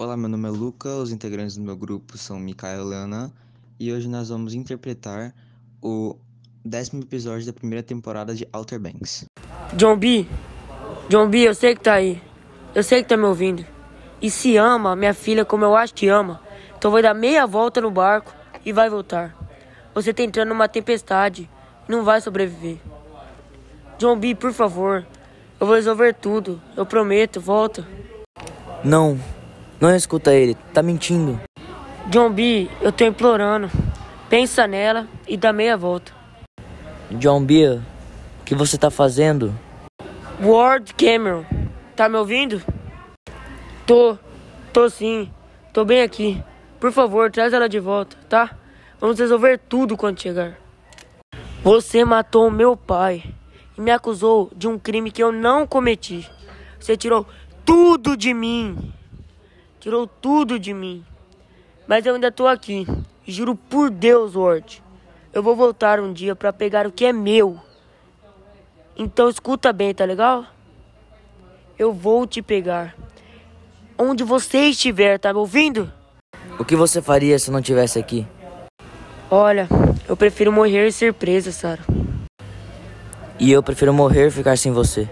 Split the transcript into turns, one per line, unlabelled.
Olá, meu nome é Luca, os integrantes do meu grupo são Mikael e Leonan, e hoje nós vamos interpretar o décimo episódio da primeira temporada de Outer Banks.
John B, John B, eu sei que tá aí. Eu sei que tá me ouvindo. E se ama minha filha como eu acho que ama, então vai dar meia volta no barco e vai voltar. Você tá entrando numa tempestade e não vai sobreviver. John B, por favor, eu vou resolver tudo. Eu prometo, volta.
Não, não escuta ele, tá mentindo.
John B, eu tô implorando. Pensa nela e dá meia volta.
John Beer, o que você tá fazendo?
Ward Cameron, tá me ouvindo? Tô, tô sim, tô bem aqui. Por favor, traz ela de volta, tá? Vamos resolver tudo quando chegar. Você matou o meu pai e me acusou de um crime que eu não cometi. Você tirou tudo de mim. Tirou tudo de mim. Mas eu ainda tô aqui. Juro por Deus, Ward. Eu vou voltar um dia para pegar o que é meu. Então escuta bem, tá legal? Eu vou te pegar. Onde você estiver, tá me ouvindo?
O que você faria se eu não tivesse aqui?
Olha, eu prefiro morrer e ser presa, Sarah.
E eu prefiro morrer e ficar sem você.